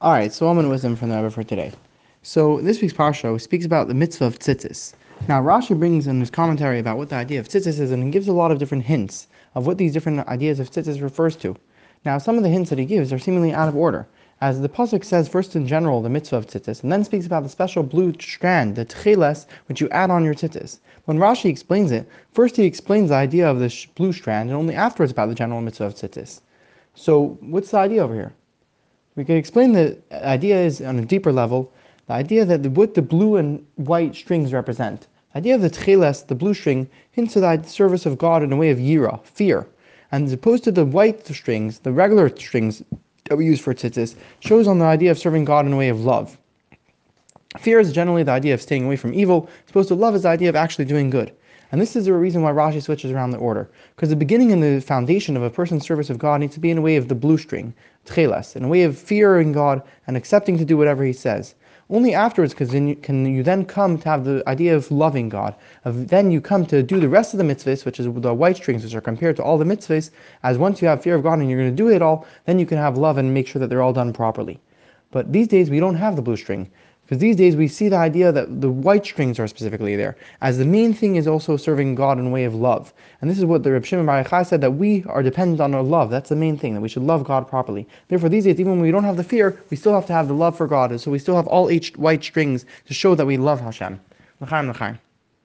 All right, so I'm wisdom from the Rebbe for today. So this week's parsha speaks about the mitzvah of tzitzis. Now Rashi brings in his commentary about what the idea of tzitzis is, and he gives a lot of different hints of what these different ideas of tzitzis refers to. Now some of the hints that he gives are seemingly out of order, as the pasuk says first in general the mitzvah of tzitzis, and then speaks about the special blue strand, the tcheles, which you add on your tzitzis. When Rashi explains it, first he explains the idea of the blue strand, and only afterwards about the general mitzvah of tzitzis. So what's the idea over here? We can explain the idea is on a deeper level, the idea that the, what the blue and white strings represent. The idea of the tcheles, the blue string, hints at the service of God in a way of yira, fear. And as opposed to the white strings, the regular strings that we use for tzitzis, shows on the idea of serving God in a way of love. Fear is generally the idea of staying away from evil, opposed to love is the idea of actually doing good. And this is the reason why Rashi switches around the order. Because the beginning and the foundation of a person's service of God needs to be in a way of the blue string, tcheles, in a way of fearing God and accepting to do whatever He says. Only afterwards can you, can you then come to have the idea of loving God. Of then you come to do the rest of the mitzvahs, which is the white strings, which are compared to all the mitzvahs. As once you have fear of God and you're going to do it all, then you can have love and make sure that they're all done properly. But these days we don't have the blue string. Because these days we see the idea that the white strings are specifically there, as the main thing is also serving God in way of love. And this is what the Reb Shimon Bar said, that we are dependent on our love. That's the main thing, that we should love God properly. Therefore, these days, even when we don't have the fear, we still have to have the love for God, and so we still have all eight white strings to show that we love Hashem. L'chaim, l'chaim.